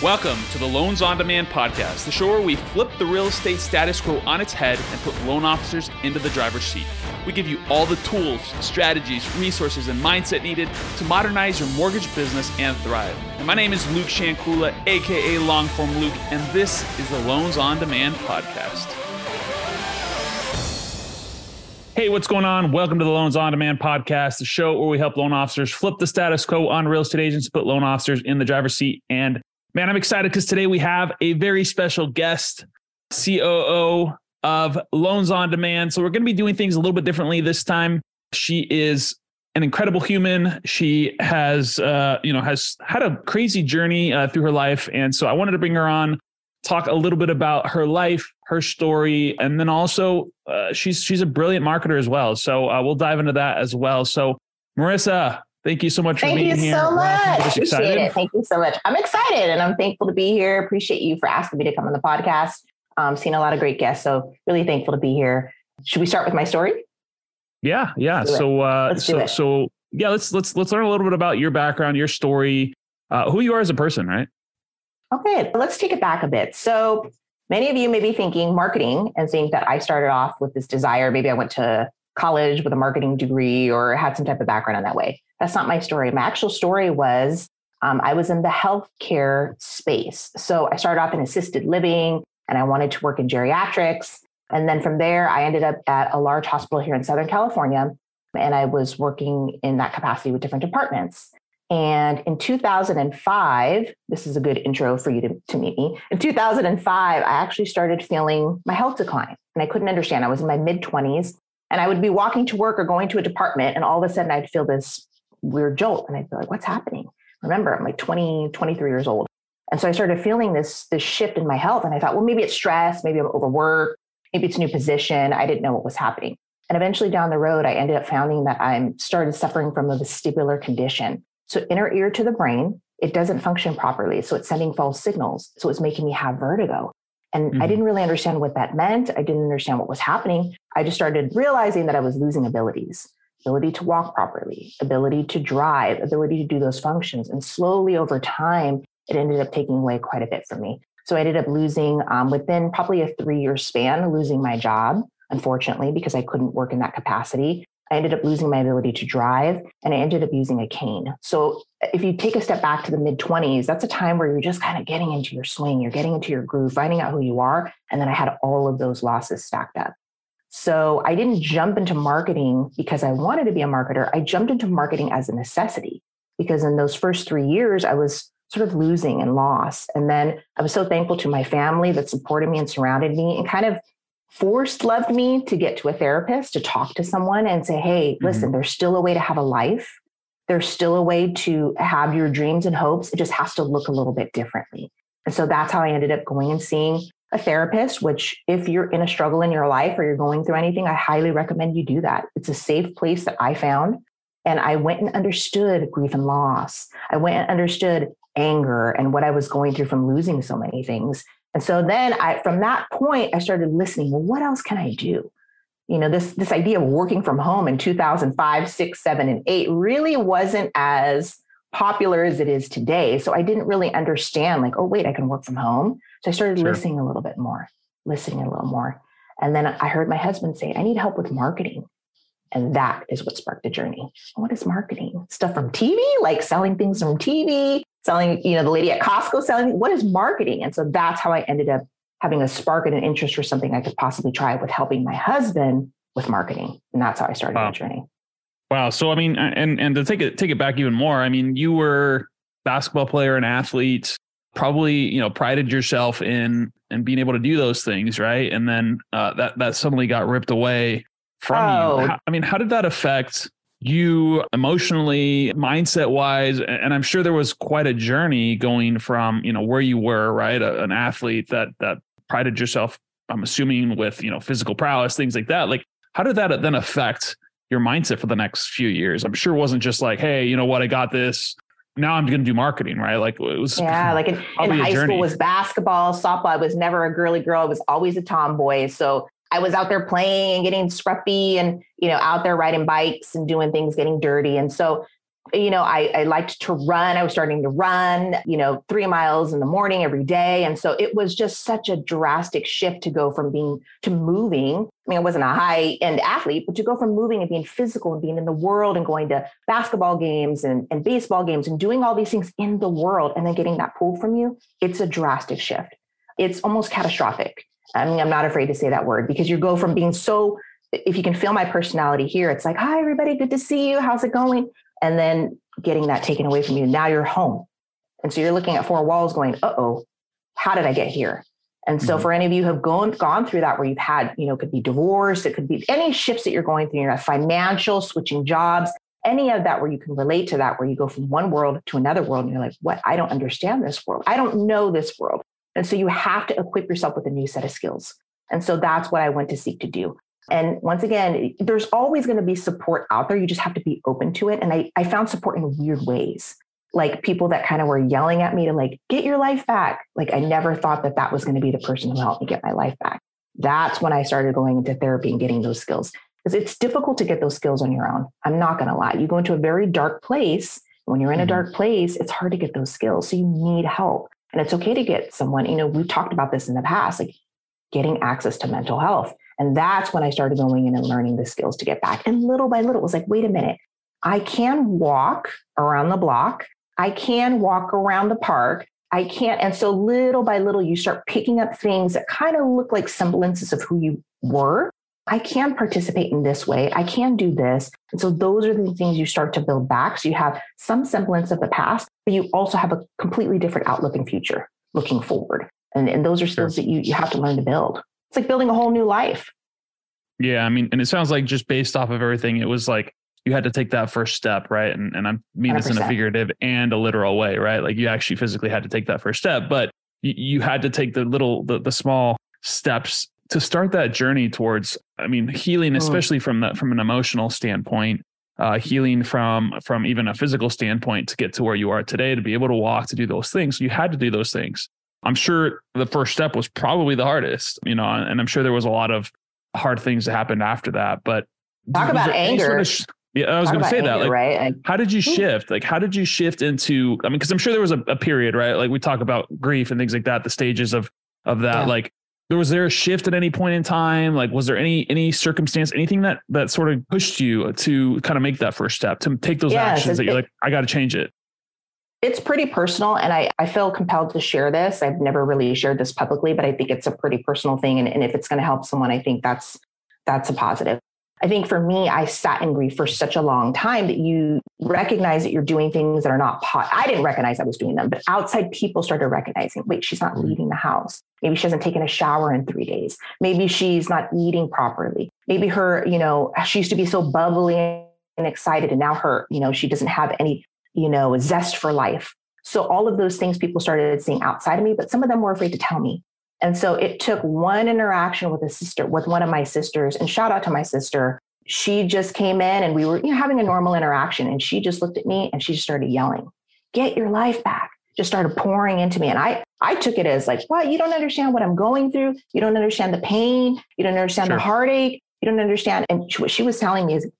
Welcome to the Loans on Demand podcast, the show where we flip the real estate status quo on its head and put loan officers into the driver's seat. We give you all the tools, strategies, resources, and mindset needed to modernize your mortgage business and thrive. And my name is Luke Shankula, aka Longform Luke, and this is the Loans on Demand podcast. Hey, what's going on? Welcome to the Loans on Demand podcast, the show where we help loan officers flip the status quo on real estate agents, put loan officers in the driver's seat. And man, I'm excited because today we have a very special guest, COO of Loans on Demand. So we're going to be doing things a little bit differently this time. She is an incredible human. She has, uh, you know, has had a crazy journey uh, through her life, and so I wanted to bring her on, talk a little bit about her life, her story, and then also uh, she's she's a brilliant marketer as well. So uh, we'll dive into that as well. So Marissa, thank you so much Thank for being you here. so much. Appreciate excited. it. Thank you so much. I'm excited and I'm thankful to be here. Appreciate you for asking me to come on the podcast. Um, seen a lot of great guests, so really thankful to be here. Should we start with my story? Yeah, yeah. Let's do it. So uh Let's do so it. so yeah, let's let's let's learn a little bit about your background, your story, uh who you are as a person, right? Okay, let's take it back a bit. So many of you may be thinking marketing and think that I started off with this desire. Maybe I went to college with a marketing degree or had some type of background in that way. That's not my story. My actual story was um, I was in the healthcare space. So I started off in assisted living and I wanted to work in geriatrics. And then from there, I ended up at a large hospital here in Southern California. And I was working in that capacity with different departments. And in 2005, this is a good intro for you to, to meet me. In 2005, I actually started feeling my health decline and I couldn't understand. I was in my mid 20s and I would be walking to work or going to a department, and all of a sudden I'd feel this weird jolt and I'd be like, what's happening? Remember, I'm like 20, 23 years old. And so I started feeling this, this shift in my health. And I thought, well, maybe it's stress, maybe I'm overworked, maybe it's a new position. I didn't know what was happening. And eventually down the road, I ended up finding that I'm started suffering from a vestibular condition. So inner ear to the brain, it doesn't function properly. So it's sending false signals. So it's making me have vertigo. And I Mhm. didn't really understand what that meant. I didn't understand what was happening. I just started realizing that I was losing abilities ability to walk properly, ability to drive, ability to do those functions. And slowly over time, it ended up taking away quite a bit from me. So I ended up losing um, within probably a three year span, losing my job, unfortunately, because I couldn't work in that capacity. I ended up losing my ability to drive and I ended up using a cane. So if you take a step back to the mid 20s, that's a time where you're just kind of getting into your swing, you're getting into your groove, finding out who you are. And then I had all of those losses stacked up. So I didn't jump into marketing because I wanted to be a marketer. I jumped into marketing as a necessity because in those first three years, I was sort of losing and lost. And then I was so thankful to my family that supported me and surrounded me and kind of forced loved me to get to a therapist to talk to someone and say, hey, mm-hmm. listen, there's still a way to have a life. There's still a way to have your dreams and hopes. It just has to look a little bit differently. And so that's how I ended up going and seeing a therapist, which if you're in a struggle in your life or you're going through anything, I highly recommend you do that. It's a safe place that I found. And I went and understood grief and loss. I went and understood anger and what I was going through from losing so many things. And so then I from that point, I started listening. Well, what else can I do? You know, this this idea of working from home in 2005, six, seven, and eight really wasn't as popular as it is today. So I didn't really understand, like, oh, wait, I can work from home. So I started Sure. listening a little bit more, listening a little more. And then I heard my husband say, I need help with marketing. And that is what sparked the journey. What is marketing? Stuff from TV, like selling things from TV, selling, you know, the lady at Costco selling. What is marketing? And so that's how I ended up having a spark and an interest for something I could possibly try with helping my husband with marketing. And that's how I started Wow. my journey. Wow. So I mean, and and to take it take it back even more, I mean, you were basketball player and athlete, probably you know prided yourself in and being able to do those things, right? And then uh, that that suddenly got ripped away from Oh. you. I mean, how did that affect you emotionally, mindset wise? And I'm sure there was quite a journey going from you know where you were, right, a, an athlete that that prided yourself. I'm assuming with you know physical prowess, things like that. Like, how did that uh, then affect your mindset for the next few years? I'm sure it wasn't just like, hey, you know what, I got this. Now I'm going to do marketing, right? Like it was. Yeah, like in, in high journey. school was basketball, softball. I was never a girly girl. I was always a tomboy. So I was out there playing and getting scruffy and, you know, out there riding bikes and doing things, getting dirty. And so you know, I, I liked to run. I was starting to run, you know, three miles in the morning every day. And so it was just such a drastic shift to go from being to moving. I mean, I wasn't a high end athlete, but to go from moving and being physical and being in the world and going to basketball games and, and baseball games and doing all these things in the world and then getting that pulled from you, it's a drastic shift. It's almost catastrophic. I mean, I'm not afraid to say that word because you go from being so if you can feel my personality here, it's like, hi, everybody, good to see you. How's it going? and then getting that taken away from you. Now you're home. And so you're looking at four walls going, uh oh, how did I get here? And so mm-hmm. for any of you who have gone gone through that where you've had, you know, it could be divorce, it could be any shifts that you're going through, you know, financial, switching jobs, any of that where you can relate to that, where you go from one world to another world and you're like, what? I don't understand this world. I don't know this world. And so you have to equip yourself with a new set of skills. And so that's what I went to seek to do. And once again, there's always going to be support out there. You just have to be open to it. And I, I found support in weird ways, like people that kind of were yelling at me to like, get your life back. Like I never thought that that was going to be the person who helped me get my life back. That's when I started going into therapy and getting those skills because it's difficult to get those skills on your own. I'm not going to lie. You go into a very dark place. When you're in a mm-hmm. dark place, it's hard to get those skills. So you need help. And it's okay to get someone, you know, we've talked about this in the past, like getting access to mental health and that's when I started going in and learning the skills to get back. And little by little, it was like, wait a minute, I can walk around the block. I can walk around the park. I can't. And so little by little, you start picking up things that kind of look like semblances of who you were. I can participate in this way. I can do this. And so those are the things you start to build back. So you have some semblance of the past, but you also have a completely different outlook and future looking forward. And, and those are skills sure. that you, you have to learn to build. It's like building a whole new life. Yeah, I mean, and it sounds like just based off of everything, it was like you had to take that first step, right? And and I mean 100%. this in a figurative and a literal way, right? Like you actually physically had to take that first step, but you, you had to take the little the, the small steps to start that journey towards i mean healing oh. especially from that from an emotional standpoint uh, healing from from even a physical standpoint to get to where you are today to be able to walk to do those things you had to do those things I'm sure the first step was probably the hardest, you know, and I'm sure there was a lot of hard things that happened after that. But talk about anger. Sort of sh- yeah, I was going to say anger, that. Like, right? Like, how did you shift? Like, how did you shift into? I mean, because I'm sure there was a, a, period, right? Like we talk about grief and things like that, the stages of of that. Yeah. Like, there was there a shift at any point in time? Like, was there any any circumstance, anything that that sort of pushed you to kind of make that first step to take those yes, actions that you're like, I got to change it? it's pretty personal and I, I feel compelled to share this i've never really shared this publicly but i think it's a pretty personal thing and, and if it's going to help someone i think that's that's a positive i think for me i sat in grief for such a long time that you recognize that you're doing things that are not pot i didn't recognize i was doing them but outside people started recognizing wait she's not mm. leaving the house maybe she hasn't taken a shower in three days maybe she's not eating properly maybe her you know she used to be so bubbly and excited and now her you know she doesn't have any you know, zest for life. So all of those things people started seeing outside of me, but some of them were afraid to tell me. And so it took one interaction with a sister, with one of my sisters, and shout out to my sister. She just came in and we were you know, having a normal interaction. And she just looked at me and she just started yelling, Get your life back. Just started pouring into me. And I I took it as like, what? You don't understand what I'm going through. You don't understand the pain. You don't understand sure. the heartache. You don't understand. And what she was telling me is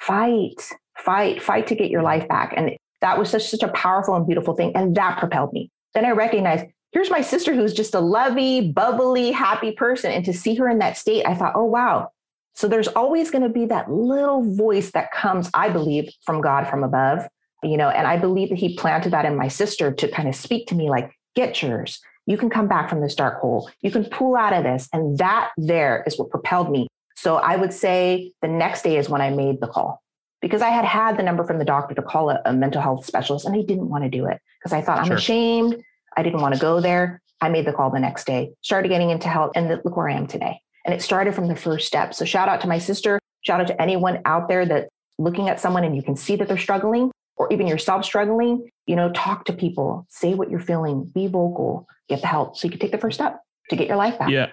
fight, fight, fight to get your life back. And that was such such a powerful and beautiful thing and that propelled me then i recognized here's my sister who's just a lovey bubbly happy person and to see her in that state i thought oh wow so there's always going to be that little voice that comes i believe from god from above you know and i believe that he planted that in my sister to kind of speak to me like get yours you can come back from this dark hole you can pull out of this and that there is what propelled me so i would say the next day is when i made the call because I had had the number from the doctor to call a, a mental health specialist and I didn't want to do it because I thought I'm sure. ashamed. I didn't want to go there. I made the call the next day, started getting into health, and look where I am today. And it started from the first step. So shout out to my sister. Shout out to anyone out there that's looking at someone and you can see that they're struggling or even yourself struggling. You know, talk to people, say what you're feeling, be vocal, get the help so you can take the first step to get your life back. Yeah.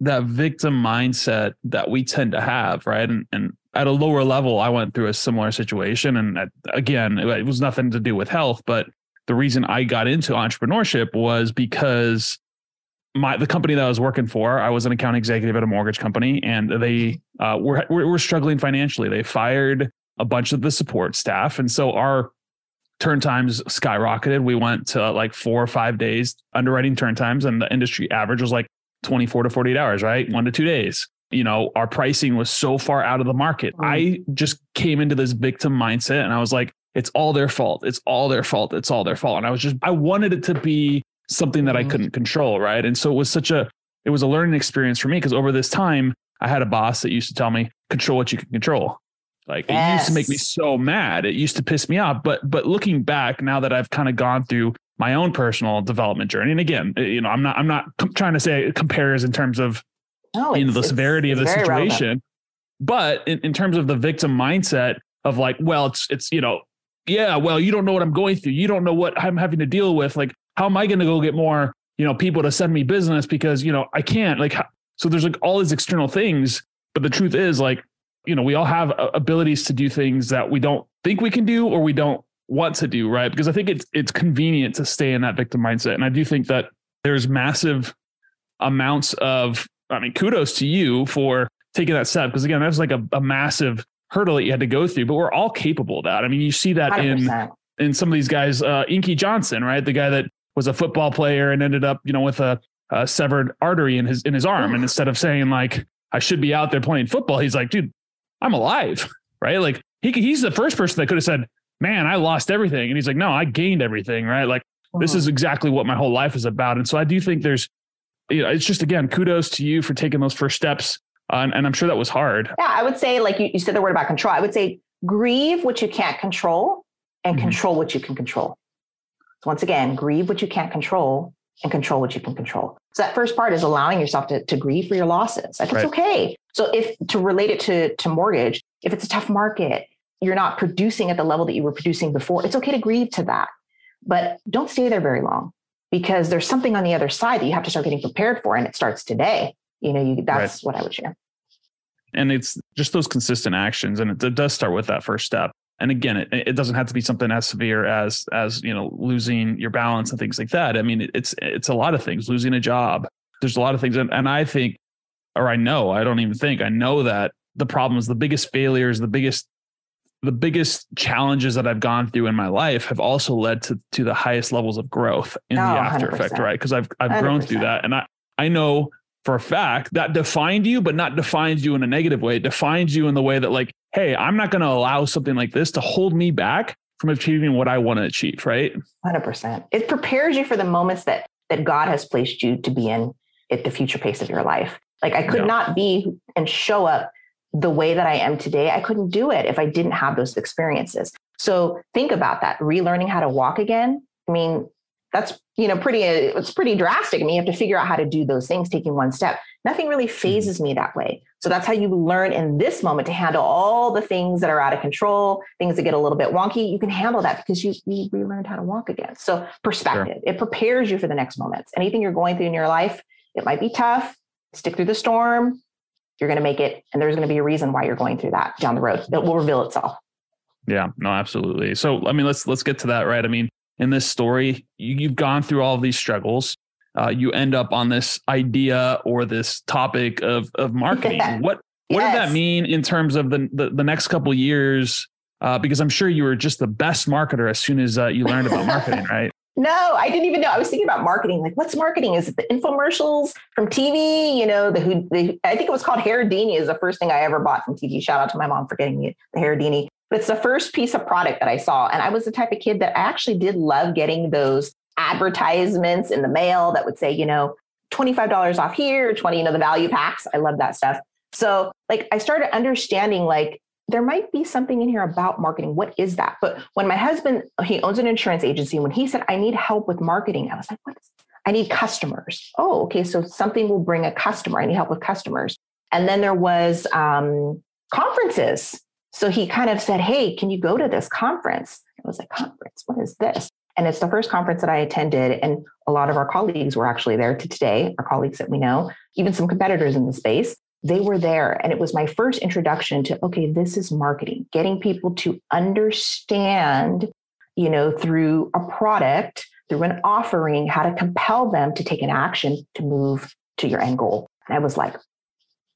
That victim mindset that we tend to have, right? And, and at a lower level, I went through a similar situation. And again, it was nothing to do with health, but the reason I got into entrepreneurship was because my the company that I was working for, I was an account executive at a mortgage company, and they uh, were, were, were struggling financially. They fired a bunch of the support staff. And so our turn times skyrocketed. We went to like four or five days underwriting turn times, and the industry average was like 24 to 48 hours, right? One to two days. You know, our pricing was so far out of the market. I just came into this victim mindset and I was like, it's all their fault. It's all their fault. It's all their fault. And I was just, I wanted it to be something that I mm-hmm. couldn't control. Right. And so it was such a, it was a learning experience for me because over this time, I had a boss that used to tell me, control what you can control. Like yes. it used to make me so mad. It used to piss me off. But, but looking back now that I've kind of gone through my own personal development journey, and again, eh, you know, I'm not, I'm not trying to say it compares in terms of, no, you know, the severity of the situation. Relevant. But in, in terms of the victim mindset of like, well, it's, it's, you know, yeah, well, you don't know what I'm going through. You don't know what I'm having to deal with. Like, how am I going to go get more, you know, people to send me business because, you know, I can't like, so there's like all these external things. But the truth is like, you know, we all have abilities to do things that we don't think we can do or we don't want to do. Right. Because I think it's, it's convenient to stay in that victim mindset. And I do think that there's massive amounts of, I mean, kudos to you for taking that step. Because again, that's like a, a massive hurdle that you had to go through, but we're all capable of that. I mean, you see that 100%. in in some of these guys, uh, Inky Johnson, right? The guy that was a football player and ended up, you know, with a, a severed artery in his in his arm. And instead of saying like I should be out there playing football, he's like, dude, I'm alive, right? Like he he's the first person that could have said, man, I lost everything, and he's like, no, I gained everything, right? Like uh-huh. this is exactly what my whole life is about. And so I do think there's, you know, it's just again, kudos to you for taking those first steps uh, and, and, I'm sure that was hard. Yeah, I would say, like you, you, said the word about control, I would say grieve what you can't control and mm-hmm. control what you can control. So, once again, grieve what you can't control and control what you can control. So, that first part is allowing yourself to, to grieve for your losses. Like, it's right. okay. So, if to relate it to, to mortgage, if it's a tough market, you're not producing at the level that you were producing before, it's okay to grieve to that. But don't stay there very long because there's something on the other side that you have to start getting prepared for, and it starts today you know you that's right. what i would share and it's just those consistent actions and it does start with that first step and again it, it doesn't have to be something as severe as as you know losing your balance and things like that i mean it's it's a lot of things losing a job there's a lot of things and, and i think or i know i don't even think i know that the problems the biggest failures the biggest the biggest challenges that I've gone through in my life have also led to to the highest levels of growth in oh, the after 100%. effect, right? Because I've I've 100%. grown through that, and I I know for a fact that defined you, but not defines you in a negative way. It defines you in the way that, like, hey, I'm not going to allow something like this to hold me back from achieving what I want to achieve. Right. 100%. It prepares you for the moments that that God has placed you to be in at the future pace of your life. Like I could not be and show up the way that I am today. I couldn't do it if I didn't have those experiences. So think about that. Relearning how to walk again. I mean, that's you know pretty it's pretty drastic. I mean you have to figure out how to do those things taking one step. Nothing really mm-hmm. fazes me that way. So that's how you learn in this moment to handle all the things that are out of control things that get a little bit wonky. You can handle that because you, you relearned how to walk again. So perspective sure. it prepares you for the next moments. Anything you're going through in your life it might be tough. Stick through the storm. You're going to make it and there's going to be a reason why you're going through that down the road it will reveal itself. Yeah. No absolutely. So i mean let's let's get to that right? I mean in this story. You, have gone through all of these struggles. Uh, you end up on this idea or this topic of of marketing. Yeah. What what yes. did that mean in terms of the the, the next couple years? Uh, because I'm sure you were just the best marketer as soon as uh, you learned about marketing, right? No, I didn't even know. I was thinking about marketing. Like, what's marketing? Is it the infomercials from TV? You know, the who the, I think it was called Hairudini is the first thing I ever bought from TV. Shout out to my mom for getting me the Hairudini. It's the first piece of product that I saw. And I was the type of kid that I actually did love getting those advertisements in the mail that would say, you know, $25 off here, 20, you know, the value packs. I love that stuff. So like I started understanding like there might be something in here about marketing. What is that? But when my husband, he owns an insurance agency, when he said, I need help with marketing, I was like, what? I need customers. Oh, okay. So something will bring a customer. I need help with customers. And then there was um, conferences. So he kind of said, Hey, can you go to this conference? I was like, Conference? What is this? And it's the first conference that I attended. And a lot of our colleagues were actually there to today, our colleagues that we know, even some competitors in the space. They were there. And it was my first introduction to, okay, this is marketing, getting people to understand, you know, through a product, through an offering, how to compel them to take an action to move to your end goal. And I was like,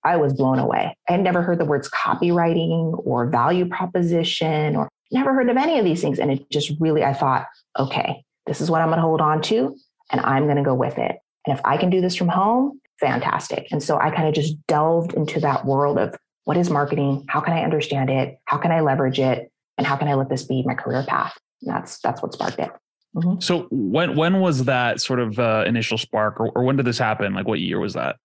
I was blown away. I had never heard the words copywriting or value proposition or never heard of any of these things. And it just really, I thought, okay, this is what I'm going to hold on to and I'm going to go with it. And if I can do this from home, fantastic. And so I kind of just delved into that world of what is marketing? How can I understand it? How can I leverage it? And how can I let this be my career path? And that's that's what sparked it. Mm-hmm. So when when was that sort of uh, initial spark, or, or when did this happen? Like what year was that?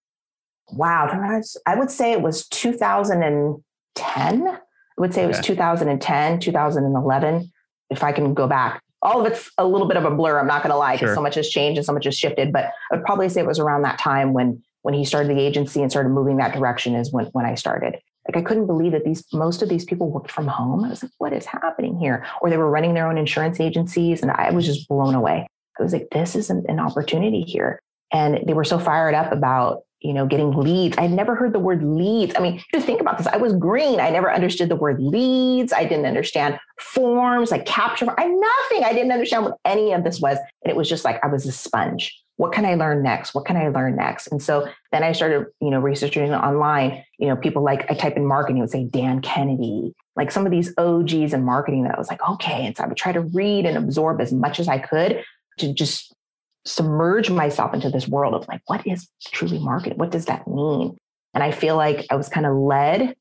Wow, I would say it was 2010. I would say it was 2010, 2011. If I can go back, all of it's a little bit of a blur. I'm not going to lie, because sure. so much has changed and so much has shifted. But I would probably say it was around that time when when he started the agency and started moving that direction is when when I started. Like I couldn't believe that these most of these people worked from home. I was like, what is happening here? Or they were running their own insurance agencies, and I was just blown away. I was like, this is an, an opportunity here. And they were so fired up about you know, getting leads. I'd never heard the word leads. I mean, just think about this. I was green. I never understood the word leads. I didn't understand forms like capture. I nothing. I didn't understand what any of this was. And it was just like I was a sponge. What can I learn next? What can I learn next? And so then I started, you know, researching online. You know, people like I type in marketing, would say Dan Kennedy, like some of these OGs in marketing that I was like, okay. And so I would try to read and absorb as much as I could to just submerge myself into this world of like, what is truly marketing? What does that mean? And I feel like I was kind of led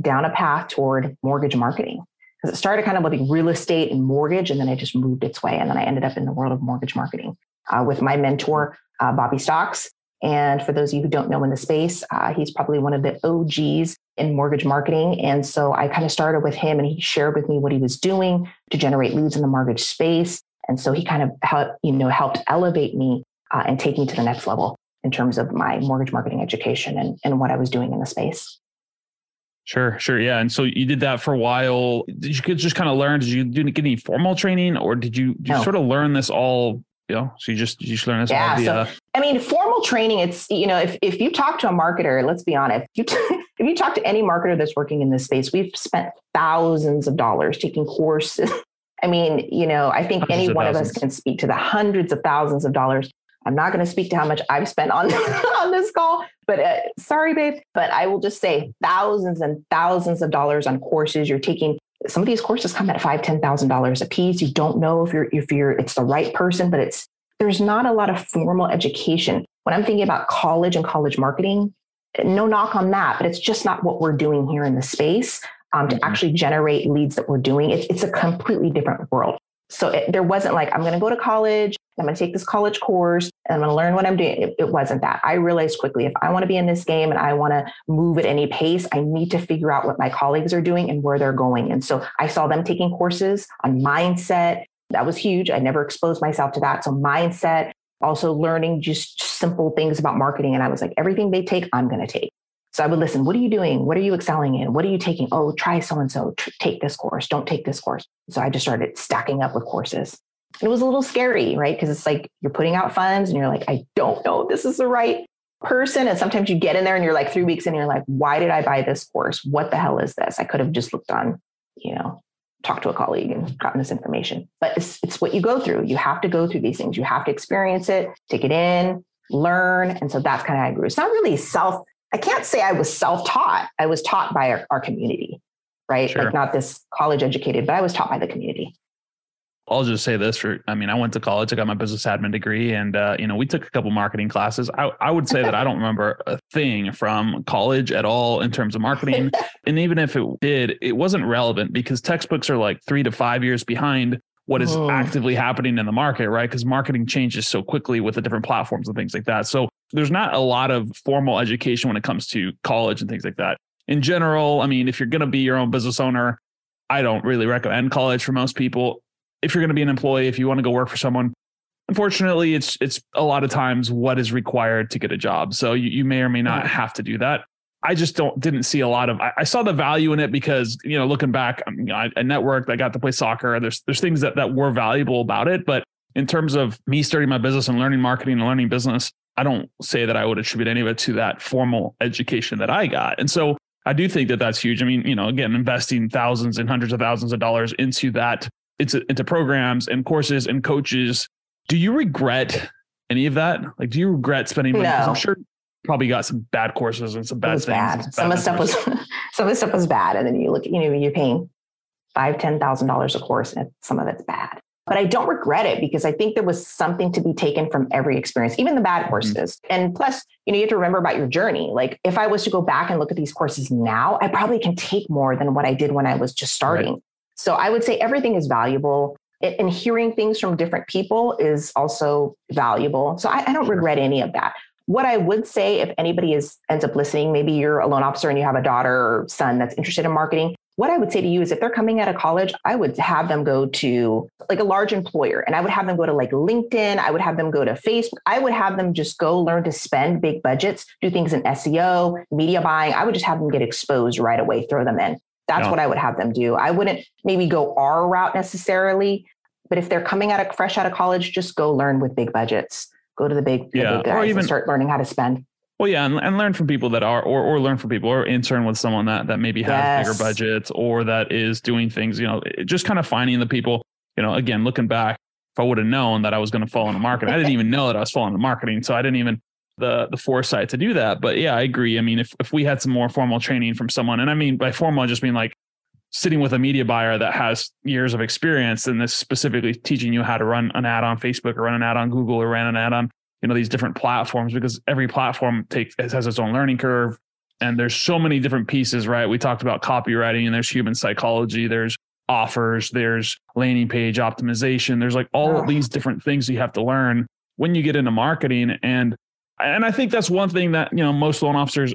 down a path toward mortgage marketing because it started kind of with real estate and mortgage, and then it just moved its way. And then I ended up in the world of mortgage marketing uh, with my mentor, uh, Bobby Stocks. And for those of you who don't know in the space, uh, he's probably one of the OGs in mortgage marketing. And so I kind of started with him and he shared with me what he was doing to generate leads in the mortgage space. And so he kind of helped, you know, helped elevate me uh, and take me to the next level in terms of my mortgage marketing education and, and what I was doing in the space. Sure, sure. Yeah. And so you did that for a while. Did you just kind of learn? Did you get any formal training or did you, did you no. sort of learn this all? You know, so you just you just learn this. Yeah. All so, uh, I mean, formal training. It's you know, if if you talk to a marketer, let's be honest, you t- if you talk to any marketer that's working in this space, we've spent thousands of dollars taking courses I mean, you know, I think hundreds any one of, of us can speak to the hundreds of thousands of dollars. I'm not going to speak to how much I've spent on on this call, but uh, sorry, babe. But I will just say thousands and thousands of dollars on courses you're taking. Some of these courses come at five, ten thousand dollars a piece. You don't know if you're if you're it's the right person, but it's there's not a lot of formal education. When I'm thinking about college and college marketing, no knock on that, but it's just not what we're doing here in the space um, to mm-hmm. actually generate leads that we're doing. It, it's a completely different world. So it, there wasn't like, I'm going to go to college, I'm going to take this college course, and I'm going to learn what I'm doing. It, it wasn't that. I realized quickly if I want to be in this game and I want to move at any pace, I need to figure out what my colleagues are doing and where they're going. And so I saw them taking courses on mindset. That was huge. I never exposed myself to that. So mindset, also learning just simple things about marketing. And I was like, everything they take, I'm going to take. So I would listen. What are you doing? What are you excelling in? What are you taking? Oh, try so and so. Take this course. Don't take this course. So I just started stacking up with courses. It was a little scary, right? Because it's like you're putting out funds and you're like, I don't know if this is the right person. And sometimes you get in there and you're like three weeks in, and you're like, why did I buy this course? What the hell is this? I could have just looked on, you know, talked to a colleague and gotten this information. But it's, it's what you go through. You have to go through these things. You have to experience it, take it in, learn. And so that's kind of how I grew. It's not really self I can't say I was self taught. I was taught by our, our community, right? Sure. Like not this college educated, but I was taught by the community. I'll just say this for, I mean, I went to college, I got my business admin degree and, uh, you know, we took a couple marketing classes. I, I would say that I don't remember a thing from college at all in terms of marketing. and even if it did, it wasn't relevant because textbooks are like three to five years behind what is oh. actively happening in the market, right? Because marketing changes so quickly with the different platforms and things like that. So there's not a lot of formal education when it comes to college and things like that. In general, I mean, if you're going to be your own business owner, I don't really recommend college for most people. If you're going to be an employee, if you want to go work for someone, unfortunately, it's it's a lot of times what is required to get a job. So you, you may or may not have to do that. I just don't didn't see a lot of. I, I saw the value in it because you know, looking back, um, I, mean, I, I networked. I got to play soccer. There's there's things that that were valuable about it, but in terms of me starting my business and learning marketing and learning business, I don't say that I would attribute any of it to that formal education that I got. And so I do think that that's huge. I mean, you know, again, investing thousands and hundreds of thousands of dollars into that, into, into programs and courses and coaches. Do you regret any of that? Like, do you regret spending money? No. I'm sure probably got some bad courses and some bad things. Bad. Some of the stuff was some of the stuff was bad. And then you look, you know, you're paying five, ten thousand dollars a course and some of it's bad. But I don't regret it because I think there was something to be taken from every experience, even the bad mm-hmm. courses. Mm-hmm. And plus, you know, you have to remember about your journey. Like if I was to go back and look at these courses now, I probably can take more than what I did when I was just starting. Right. So I would say everything is valuable. and hearing things from different people is also valuable. So I, I don't sure. regret any of that. What I would say, if anybody is ends up listening, maybe you're a loan officer and you have a daughter or son that's interested in marketing, what I would say to you is if they're coming out of college, I would have them go to like a large employer and I would have them go to like LinkedIn. I would have them go to Facebook. I would have them just go learn to spend big budgets, do things in SEO, media buying. I would just have them get exposed right away, throw them in. That's what I would have them do. I wouldn't maybe go our route necessarily, but if they're coming out of fresh out of college, just go learn with big budgets. Go to the big, yeah. The big guys even start learning how to spend. Well, yeah, and, and learn from people that are, or or learn from people, or intern with someone that that maybe has yes. bigger budgets, or that is doing things. You know, just kind of finding the people. You know, again, looking back, if I would have known that I was going to fall into marketing, I didn't even know that I was falling into marketing, so I didn't even the the foresight to do that. But yeah, I agree. I mean, if if we had some more formal training from someone, and I mean by formal, I just mean like sitting with a media buyer that has years of experience and this specifically teaching you how to run an ad on Facebook or run an ad on Google or run an ad on you know these different platforms because every platform takes has its own learning curve. And there's so many different pieces right? We talked about copywriting and there's human psychology there's offers there's landing page optimization there's like all of these different things you have to learn when you get into marketing. And and i think that's one thing that you know most loan officers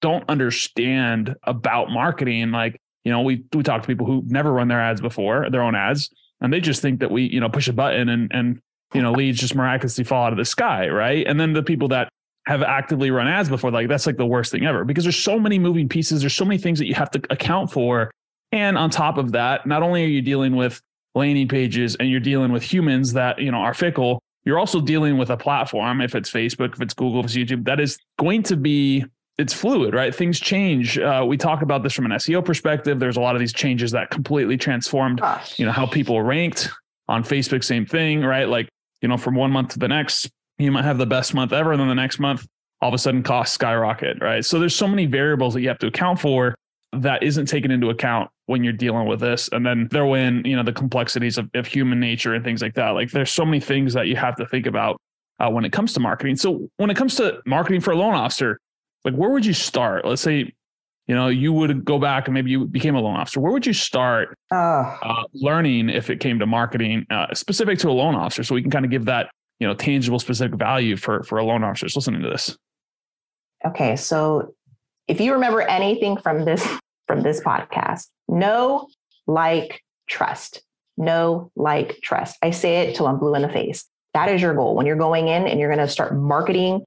don't understand about marketing. Like you know we we talk to people who never run their ads before their own ads and they just think that we you know push a button and and you know, leads just miraculously fall out of the sky, right? And then the people that have actively run ads before, like that's like the worst thing ever because there's so many moving pieces, there's so many things that you have to account for. And on top of that, not only are you dealing with landing pages and you're dealing with humans that, you know, are fickle, you're also dealing with a platform, if it's Facebook, if it's Google, if it's YouTube, that is going to be it's fluid, right? Things change. Uh, we talk about this from an SEO perspective. There's a lot of these changes that completely transformed, Gosh. you know, how people ranked on Facebook. Same thing, right? Like you know, from one month to the next, you might have the best month ever. And then the next month, all of a sudden costs skyrocket, right? So there's so many variables that you have to account for that isn't taken into account when you're dealing with this. And then throw in, you know, the complexities of, of human nature and things like that. Like there's so many things that you have to think about uh, when it comes to marketing. So when it comes to marketing for a loan officer, like where would you start? Let's say, you know, you would go back and maybe you became a loan officer. Where would you start uh, uh, learning if it came to marketing uh, specific to a loan officer? So we can kind of give that, you know, tangible, specific value for for a loan officer listening to this. Okay, so if you remember anything from this from this podcast, know, like, trust. Know, like, trust. I say it till I'm blue in the face. That is your goal when you're going in and you're going to start marketing.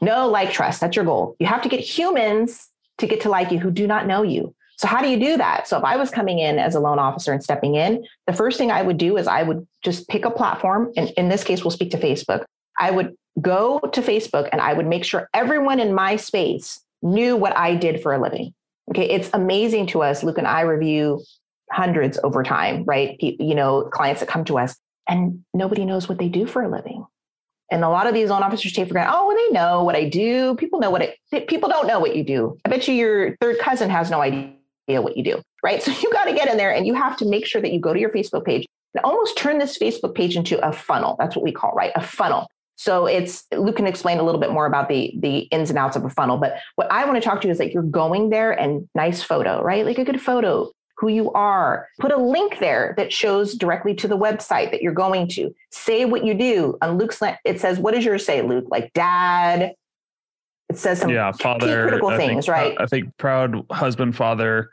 Know, like, trust. That's your goal. You have to get humans to get to like you who do not know you. So how do you do that? So if I was coming in as a loan officer and stepping in, the first thing I would do is I would just pick a platform. And in this case, we'll speak to Facebook. I would go to Facebook and I would make sure everyone in my space knew what I did for a living. Okay. It's amazing to us. Luke and I review hundreds over time, right? You know, clients that come to us and nobody knows what they do for a living. And a lot of these loan officers take for granted, oh, well, they know what I do. People know what it, people don't know what you do. I bet you your third cousin has no idea what you do, right? So you got to get in there and you have to make sure that you go to your Facebook page and almost turn this Facebook page into a funnel. That's what we call, right? A funnel. So it's Luke can explain a little bit more about the the ins and outs of a funnel. But what I want to talk to you is like you're going there and nice photo, right? Like a good photo, who you are. Put a link there that shows directly to the website that you're going to. Say what you do. On Luke's, it says, what does yours say, Luke? Like dad. It says some yeah, father, critical I things, think, right? I think proud husband, father,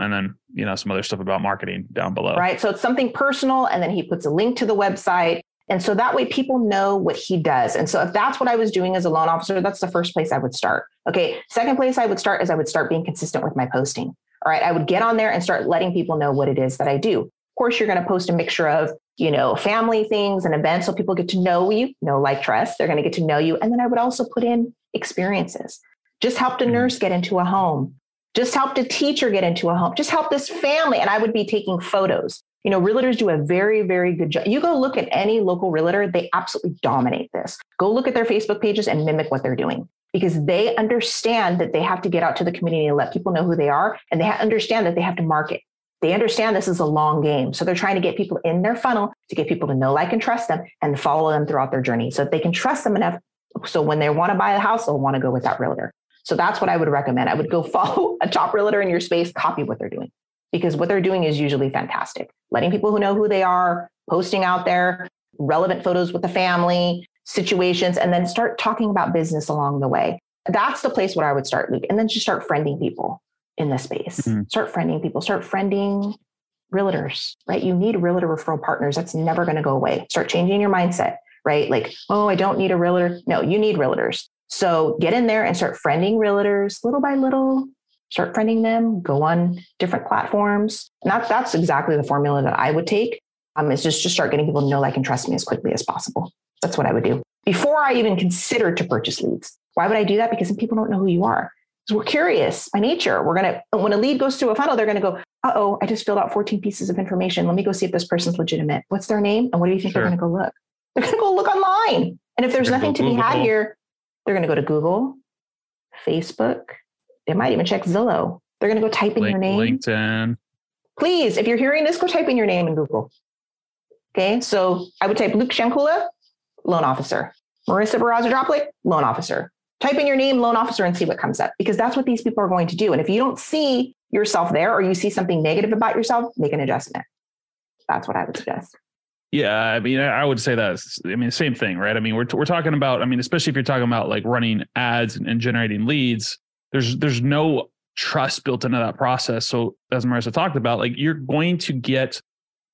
and then you know some other stuff about marketing down below. Right. So it's something personal, and then he puts a link to the website. And so that way people know what he does. And so if that's what I was doing as a loan officer, that's the first place I would start. Okay. Second place I would start is I would start being consistent with my posting. All right. I would get on there and start letting people know what it is that I do. Of course, you're going to post a mixture of, you know, family things and events so people get to know you, know, like, trust. They're going to get to know you. And then I would also put in experiences. Just helped a mm-hmm. nurse get into a home. Just helped a teacher get into a home. Just help this family. And I would be taking photos. You know, realtors do a very, very good job. You go look at any local realtor, they absolutely dominate this. Go look at their Facebook pages and mimic what they're doing. Because they understand that they have to get out to the community and let people know who they are. And they understand that they have to market. They understand this is a long game. So they're trying to get people in their funnel to get people to know, like, and trust them and follow them throughout their journey so that they can trust them enough. So when they want to buy a house, they'll want to go with that realtor. So that's what I would recommend. I would go follow a top realtor in your space, copy what they're doing because what they're doing is usually fantastic. Letting people who know who they are, posting out there relevant photos with the family, situations, and then start talking about business along the way. That's the place where I would start, Luke. And then just start friending people in the space. Mm-hmm. Start friending people, start friending realtors, right? You need realtor referral partners. That's never going to go away. Start changing your mindset, right? Like, oh, I don't need a realtor. No, you need realtors. So get in there and start friending realtors little by little. Start friending them, go on different platforms. And that, that's exactly the formula that I would take. Um, is just to start getting people to know, like, and trust me as quickly as possible. That's what I would do before I even consider to purchase leads. Why would I do that? Because people don't know who you are. Because we're curious by nature. We're gonna when a lead goes through a funnel, they're gonna go, uh oh, I just filled out 14 pieces of information. Let me go see if this person's legitimate. What's their name? And what do you think sure. they're gonna go look? They're gonna go look online. And if there's nothing to be had here, they're gonna go to Google, Facebook. They might even check Zillow. They're gonna go type in Link, your name. LinkedIn. Please, if you're hearing this, go type in your name in Google. Okay, so I would type Luke Shankula, loan officer. Marissa Barraza Droplik, loan officer. Type in your name, loan officer, and see what comes up because that's what these people are going to do. And if you don't see yourself there or you see something negative about yourself, make an adjustment. That's what I would suggest. Yeah, I mean, I would say that. I mean, same thing, right? I mean, we're we're talking about. I mean, especially if you're talking about like running ads and, and generating leads. There's there's no trust built into that process. So as Marissa talked about, like you're going to get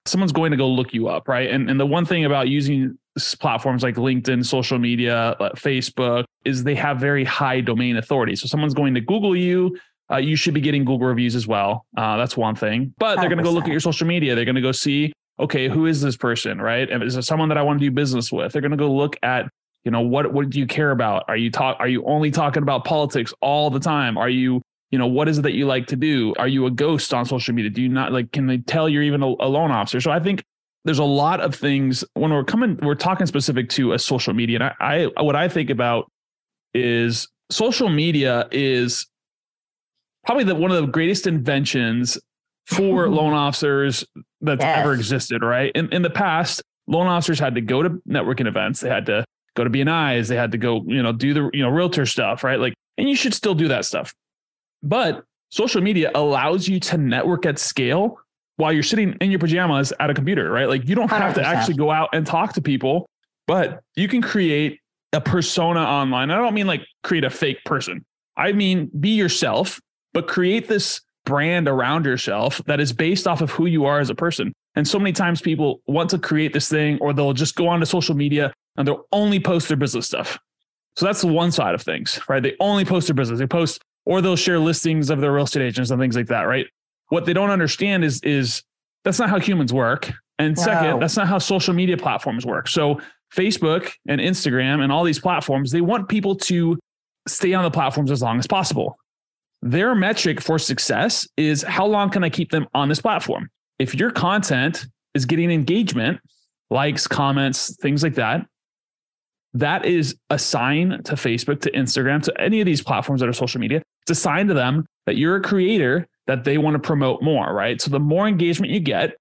someone's going to go look you up, right? And and the one thing about using platforms like LinkedIn, social media, Facebook is they have very high domain authority. So someone's going to Google you. Uh, you should be getting Google reviews as well. Uh, that's one thing. But they're going to go look at your social media. They're going to go see, okay, who is this person, right? And is it someone that I want to do business with? They're going to go look at, you know, what what do you care about? Are you talk? Are you only talking about politics all the time? Are you you know what is it that you like to do? Are you a ghost on social media? Do you not like can they tell you're even a, a loan officer? So i think there's a lot of things when we're coming we're talking specific to a social media and I, I what i think about is social media is probably the one of the greatest inventions for loan officers that's yes. ever existed right? In, in the past loan officers had to go to networking events they had to go to bnis they had to go you know do the you know realtor stuff right? Like and you should still do that stuff but social media allows you to network at scale while you're sitting in your pajamas at a computer, right? Like you don't have 100%. to actually go out and talk to people, but you can create a persona online. I don't mean like create a fake person. I mean be yourself, but create this brand around yourself that is based off of who you are as a person. And so many times people want to create this thing or they'll just go onto social media and they'll only post their business stuff. So that's the one side of things, right? They only post their business. They post or they'll share listings of their real estate agents and things like that, right? What they don't understand is is that's not how humans work. And second, that's not how social media platforms work. So Facebook and Instagram and all these platforms, they want people to stay on the platforms as long as possible. Their metric for success is how long can I keep them on this platform? If your content is getting engagement, likes, comments, things like that, that is a sign to Facebook, to Instagram, to any of these platforms that are social media. It's a sign to them that you're a creator that they want to promote more, right? So the more engagement you get,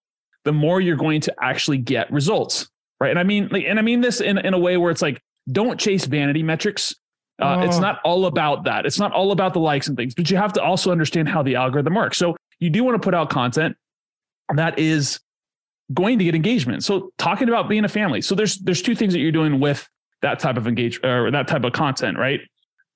the more you're going to actually get results, right? And I mean, like, and I mean this in, in a way where it's like, don't chase vanity metrics. Uh, oh. It's not all about that. It's not all about the likes and things, but you have to also understand how the algorithm works. So you do want to put out content that is going to get engagement. So talking about being a family. So there's there's two things that you're doing with that type of engagement or that type of content, right?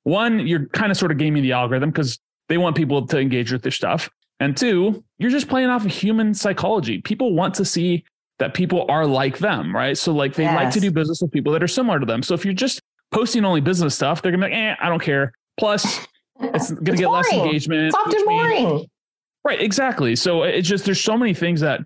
One, you're kind of sort of gaming the algorithm because they want people to engage with their stuff. And two, you're just playing off of human psychology. People want to see that people are like them, right? So like they yes. like to do business with people that are similar to them. So if you're just posting only business stuff, they're gonna be like, eh, I don't care. Plus, it's gonna it's get boring. less engagement. It's often boring. Right, exactly. So it's just there's so many things that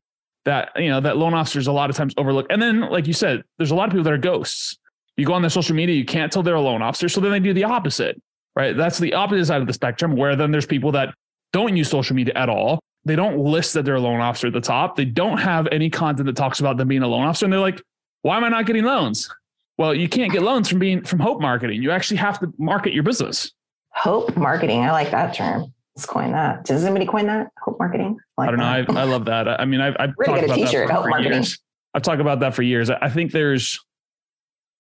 that you know that loan officers a lot of times overlook. And then, like you said, there's a lot of people that are ghosts. You go on their social media, you can't tell they're a loan officer. So then they do the opposite, right? That's the opposite side of the spectrum, where then there's people that don't use social media at all. They don't list that they're a loan officer at the top. They don't have any content that talks about them being a loan officer. And they're like, why am I not getting loans? Well, you can't get loans from being from hope marketing. You actually have to market your business. Hope marketing. I like that term. Let's coin that. Does anybody coin that? Hope marketing? I, like I don't that. know. I, I, love that. I mean, I've, I've We're gonna get a t-shirt. For, hope for marketing. Years. I've talked about that for years. I think there's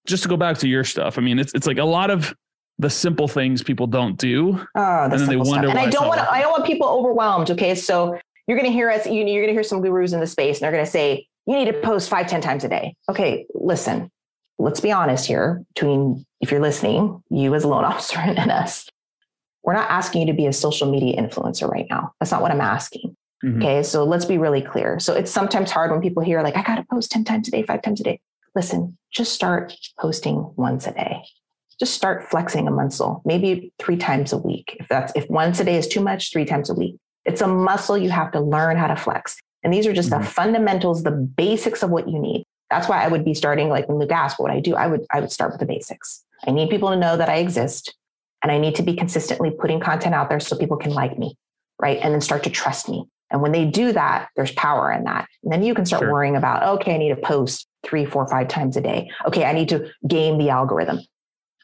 just to go back to your stuff. I mean, it's it's like a lot of the simple things people don't do, oh, the and then they wonder. Stuff. And I don't want I don't want people overwhelmed. Okay, so you're going to hear us. You, you're going to hear some gurus in the space, and they're going to say you need to post five, ten times a day. Okay, listen. Let's be honest here. Between if you're listening, you as a loan officer and us, we're not asking you to be a social media influencer right now. That's not what I'm asking. Mm-hmm. Okay, so let's be really clear. So it's sometimes hard when people hear like I got to post ten times a day, five times a day. Listen, just start posting once a day just start flexing a muscle, maybe three times a week. If that's if once a day is too much, three times a week. It's a muscle you have to learn how to flex. And these are just mm-hmm. the fundamentals, the basics of what you need. That's why I would be starting like when Luke asked what I do, I would I would start with the basics. I need people to know that I exist and I need to be consistently putting content out there so people can like me, right? And then start to trust me. And when they do that, there's power in that. And then you can start sure. worrying about, okay, I need to post three, four, five times a day. Okay, I need to game the algorithm.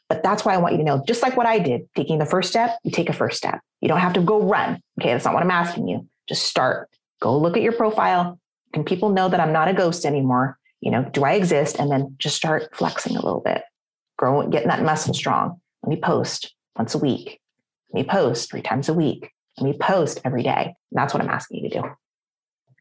But that's why I want you to know, just like what I did, taking the first step, you take a first step. You don't have to go run. Okay, that's not what I'm asking you. Just start. Go look at your profile. Can people know that I'm not a ghost anymore? You know, do I exist? And then just start flexing a little bit, growing, getting that muscle strong. Let me post once a week. Let me post three times a week. Me post every day. That's what I'm asking you to do.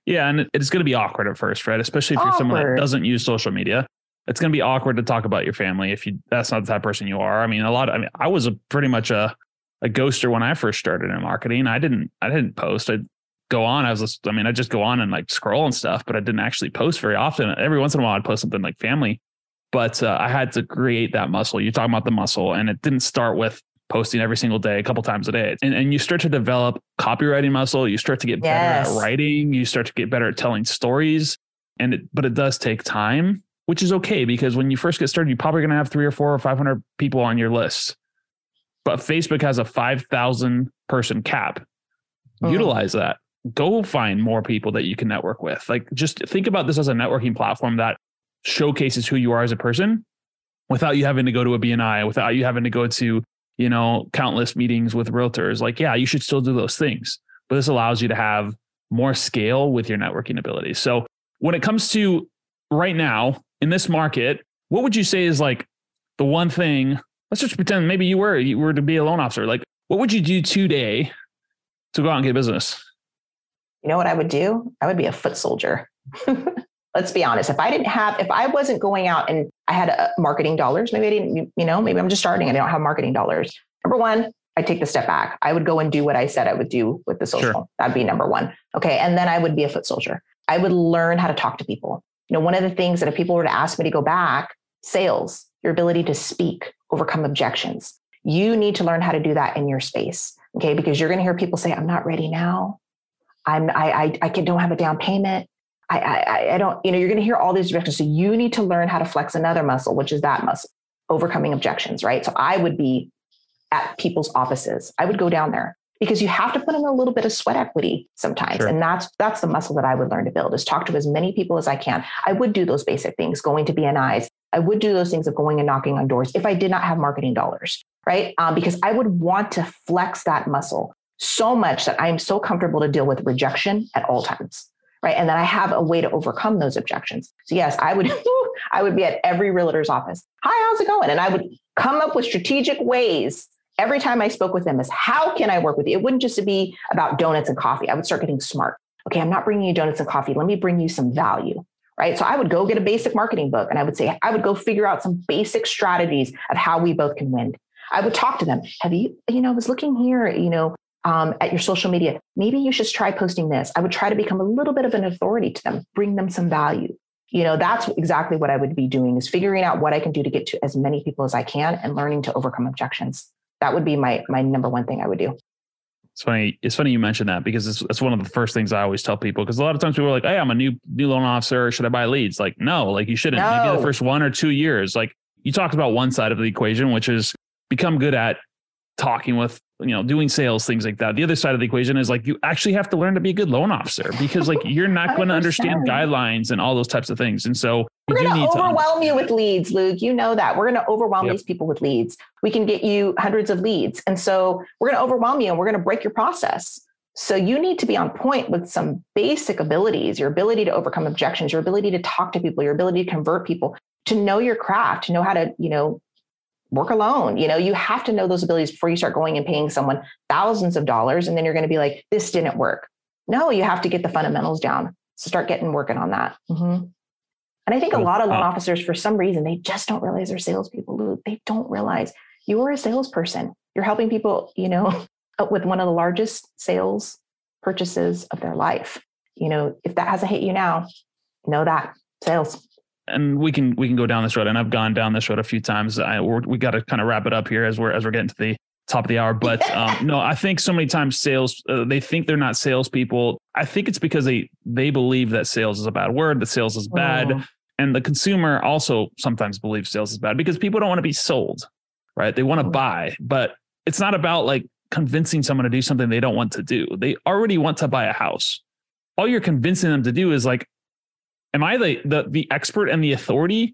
Yeah, and it's going to be awkward at first, right? Especially if you're someone that doesn't use social media it's going to be awkward to talk about your family if you that's not the type of person you are. I mean, a lot. Of, I mean, I was a pretty much a a ghoster when I first started in marketing. I didn't I didn't post. I'd go on. I was just, I mean, I just go on and like scroll and stuff, but I didn't actually post very often. Every once in a while, I'd post something like family, but uh, I had to create that muscle. You're talking about the muscle, and it didn't start with posting every single day, a couple times a day. And, and you start to develop copywriting muscle. You start to get yes. better at writing. You start to get better at telling stories. And it, but it does take time which is okay because when you first get started, you're probably going to have three or four or 500 people on your list. But Facebook has a 5,000 person cap. Mm. Utilize that. Go find more people that you can network with. Like, just think about this as a networking platform that showcases who you are as a person without you having to go to a BNI, without you having to go to, you know, countless meetings with realtors. Like, yeah, you should still do those things, but this allows you to have more scale with your networking abilities. So when it comes to right now, in this market, what would you say is like the one thing? Let's just pretend maybe you were you were to be a loan officer. Like, what would you do today to go out and get business? You know what I would do? I would be a foot soldier. Let's be honest. If I didn't have, if I wasn't going out and I had uh, marketing dollars, maybe I didn't, you know, maybe I'm just starting and I don't have marketing dollars. Number one, I take the step back. I would go and do what I said I would do with the social. Sure. That'd be number one. Okay. And then I would be a foot soldier. I would learn how to talk to people you know, one of the things that if people were to ask me to go back, sales, your ability to speak, overcome objections. You need to learn how to do that in your space. Okay. Because you're going to hear people say, I'm not ready now. I'm, I, I, I can, don't have a down payment. I, I, I don't, you know, you're going to hear all these objections. So you need to learn how to flex another muscle, which is that muscle, overcoming objections, right? So I would be at people's offices. I would go down there because you have to put in a little bit of sweat equity sometimes sure. and that's that's the muscle that i would learn to build is talk to as many people as i can i would do those basic things going to bnis i would do those things of going and knocking on doors if i did not have marketing dollars right um, because i would want to flex that muscle so much that i'm so comfortable to deal with rejection at all times right and then i have a way to overcome those objections so yes i would i would be at every realtor's office hi how's it going and i would come up with strategic ways every time I spoke with them is how can I work with you? It wouldn't just be about donuts and coffee. I would start getting smart. Okay, I'm not bringing you donuts and coffee. Let me bring you some value. Right. So I would go get a basic marketing book and I would say, I would go figure out some basic strategies of how we both can win. I would talk to them. Have you, you know, I was looking here, you know, um, at your social media. Maybe you should try posting this. I would try to become a little bit of an authority to them, bring them some value. You know, that's exactly what I would be doing is figuring out what I can do to get to as many people as I can and learning to overcome objections that would be my my number one thing I would do. It's funny. It's funny you mentioned that because it's, it's one of the first things I always tell people. Because a lot of times people are like, "Hey, I'm a new new loan officer. Should I buy leads?" Like, no, like you shouldn't. No. Maybe the first one or two years. Like you talked about one side of the equation, which is become good at talking with you know, doing sales, things like that. The other side of the equation is like you actually have to learn to be a good loan officer because like you're not going to understand guidelines and all those types of things. And so we're going to overwhelm you with leads, Luke. You know that. We're going to overwhelm yep. these people with leads. We can get you hundreds of leads. And so we're going to overwhelm you and we're going to break your process. So you need to be on point with some basic abilities, your ability to overcome objections, your ability to talk to people, your ability to convert people, to know your craft, to know how to, you know, work alone. You know, you have to know those abilities before you start going and paying someone thousands of dollars. And then you're going to be like, this didn't work. No, you have to get the fundamentals down. So start getting working on that. Mm-hmm. And I think a lot of loan officers, for some reason, they just don't realize they're salespeople. They don't realize you are a salesperson. You're helping people, you know, with one of the largest sales purchases of their life. You know, if that hasn't hit you now, know that sales and we can we can go down this road and i've gone down this road a few times. I, we got to kind of wrap it up here as we're as we're getting to the top of the hour but um, no i think so many times sales uh, they think they're not salespeople. I think it's because they they believe that sales is a bad word that sales is bad oh. and the consumer also sometimes believes sales is bad because people don't want to be sold right? They want to buy but it's not about like convincing someone to do something they don't want to do. They already want to buy a house. All you're convincing them to do is like am I the the the expert and the authority?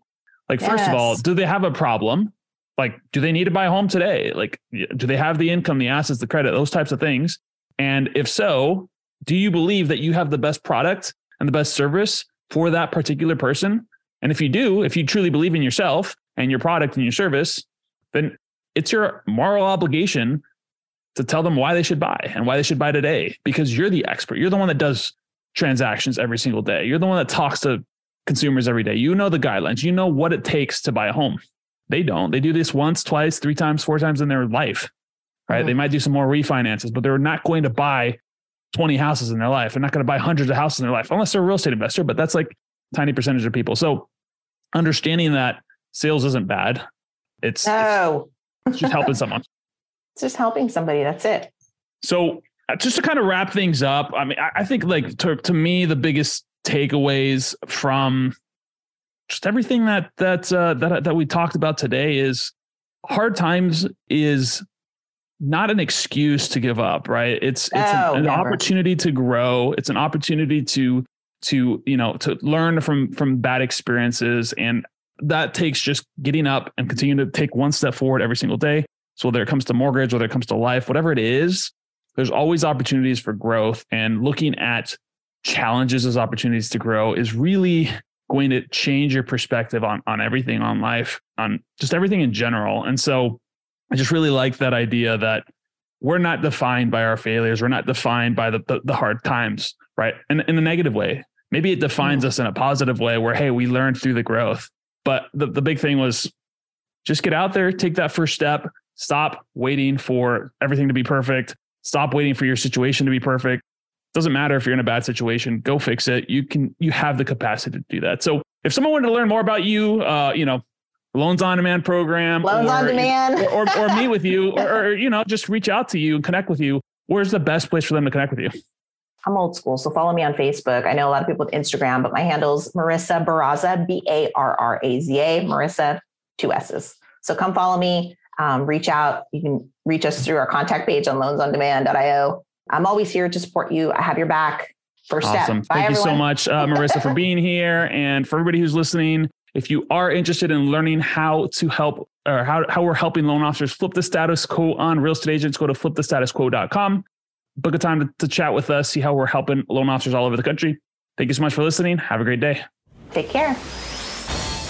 Like, yes. first of all, do they have a problem? Like, do they need to buy a home today? Like, do they have the income, the assets, the credit, those types of things? And if so, do you believe that you have the best product and the best service for that particular person? And if you do, if you truly believe in yourself and your product and your service, then it's your moral obligation to tell them why they should buy and why they should buy today because you're the expert. You're the one that does transactions every single day. You're the one that talks to consumers every day. You know the guidelines. You know what it takes to buy a home. They don't. They do this once, twice, three times, four times in their life. Right? Mm-hmm. They might do some more refinances, but they're not going to buy 20 houses in their life. They're not going to buy hundreds of houses in their life unless they're a real estate investor, but that's like tiny percentage of people. So understanding that sales isn't bad. It's, no. it's, it's just helping someone. It's just helping somebody. That's it. So just to kind of wrap things up, I mean, I, I think like to, to me, the biggest takeaways from just everything that that uh, that that we talked about today is hard times is not an excuse to give up, right? It's it's oh, an, an opportunity to grow. It's an opportunity to to you know to learn from from bad experiences, and that takes just getting up and continuing to take one step forward every single day. So whether it comes to mortgage, whether it comes to life, whatever it is, there's always opportunities for growth and looking at challenges as opportunities to grow is really going to change your perspective on on everything on life on just everything in general. And so i just really like that idea that we're not defined by our failures. We're not defined by the the, the hard times right? And in a negative way. Maybe it defines us in a positive way where hey we learned through the growth. But the, the big thing was just get out there take that first step stop waiting for everything to be perfect Stop waiting for your situation to be perfect. Doesn't matter if you're in a bad situation, go fix it. You can, you have the capacity to do that. So if someone wanted to learn more about you, uh, you know, loans on demand program, loans or, on demand, or, or, or meet with you, or, or, you know, just reach out to you and connect with you. Where's the best place for them to connect with you? I'm old school, so follow me on Facebook. I know a lot of people with Instagram, but my handle is Marissa Barraza, B A R R A Z A, Marissa, two S's. So come follow me um, reach out. You can reach us through our contact page on loansondemand.io. I'm always here to support you. I have your back. First awesome. step. Bye, Thank everyone. you so much, uh, Marissa, for being here. And for everybody who's listening, if you are interested in learning how to help or how, how we're helping loan officers flip the status quo on real estate agents, go to flipthestatusquo.com. Book a time to, to chat with us, see how we're helping loan officers all over the country. Thank you so much for listening. Have a great day. Take care.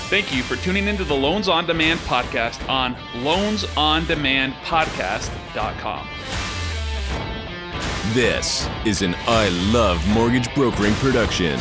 Thank you for tuning into the Loans on Demand podcast on loansondemandpodcast.com. This is an I Love Mortgage Brokering production.